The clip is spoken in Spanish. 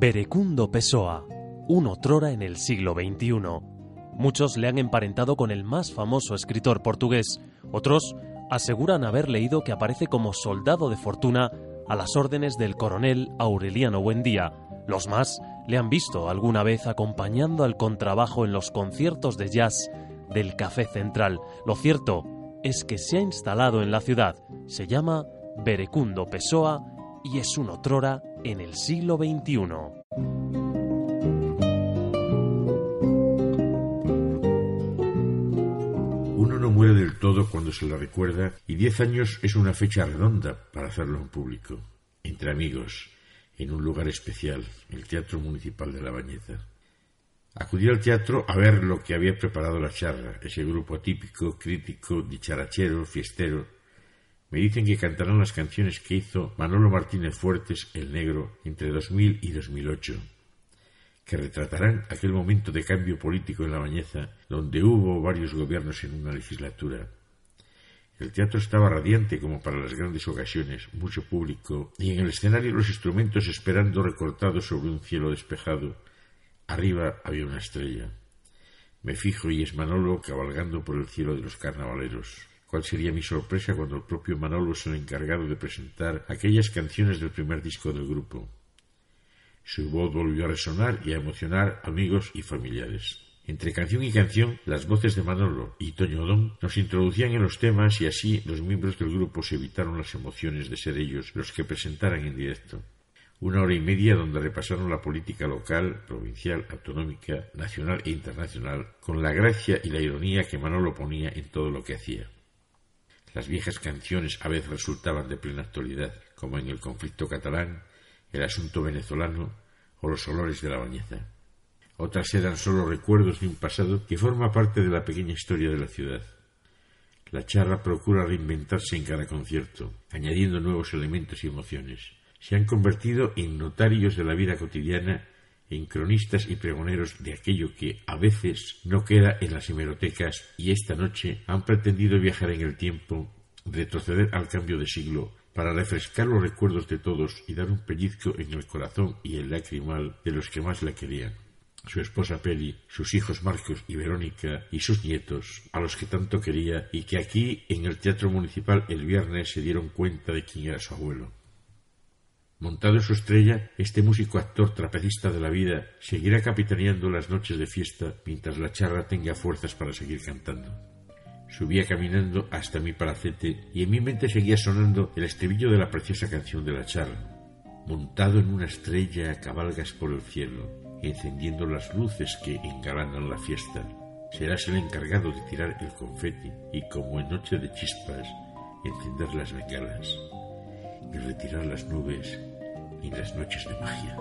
Berecundo Pessoa, un otrora en el siglo XXI. Muchos le han emparentado con el más famoso escritor portugués, otros aseguran haber leído que aparece como soldado de fortuna a las órdenes del coronel Aureliano Buendía. Los más le han visto alguna vez acompañando al contrabajo en los conciertos de jazz del Café Central. Lo cierto es que se ha instalado en la ciudad. Se llama Berecundo Pessoa y es un otrora en el siglo XXI. Uno no muere del todo cuando se lo recuerda y diez años es una fecha redonda para hacerlo en público, entre amigos, en un lugar especial, el Teatro Municipal de La Bañeza. Acudí al teatro a ver lo que había preparado la charla, ese grupo atípico, crítico, dicharachero, fiestero, me dicen que cantarán las canciones que hizo Manolo Martínez Fuertes, el negro, entre 2000 y 2008, que retratarán aquel momento de cambio político en la Bañeza, donde hubo varios gobiernos en una legislatura. El teatro estaba radiante como para las grandes ocasiones, mucho público, y en el escenario los instrumentos esperando recortados sobre un cielo despejado. Arriba había una estrella. Me fijo y es Manolo cabalgando por el cielo de los carnavaleros. ¿Cuál sería mi sorpresa cuando el propio Manolo es el encargado de presentar aquellas canciones del primer disco del grupo? Su voz volvió a resonar y a emocionar amigos y familiares. Entre canción y canción, las voces de Manolo y Toño Don nos introducían en los temas y así los miembros del grupo se evitaron las emociones de ser ellos los que presentaran en directo. Una hora y media donde repasaron la política local, provincial, autonómica, nacional e internacional, con la gracia y la ironía que Manolo ponía en todo lo que hacía. Las viejas canciones a veces resultaban de plena actualidad, como en el conflicto catalán, el asunto venezolano o los olores de la bañeza. Otras eran solo recuerdos de un pasado que forma parte de la pequeña historia de la ciudad. La charla procura reinventarse en cada concierto, añadiendo nuevos elementos y emociones. Se han convertido en notarios de la vida cotidiana en cronistas y pregoneros de aquello que a veces no queda en las hemerotecas y esta noche han pretendido viajar en el tiempo, retroceder al cambio de siglo, para refrescar los recuerdos de todos y dar un pellizco en el corazón y el lacrimal de los que más la querían. Su esposa Peli, sus hijos Marcos y Verónica y sus nietos, a los que tanto quería y que aquí en el Teatro Municipal el viernes se dieron cuenta de quién era su abuelo. Montado en su estrella, este músico actor trapecista de la vida seguirá capitaneando las noches de fiesta mientras la charra tenga fuerzas para seguir cantando. Subía caminando hasta mi palacete y en mi mente seguía sonando el estribillo de la preciosa canción de la charra. Montado en una estrella cabalgas por el cielo, encendiendo las luces que engalanan la fiesta. Serás el encargado de tirar el confeti y, como en noche de chispas, encender las bengalas y retirar las nubes y las noches de magia.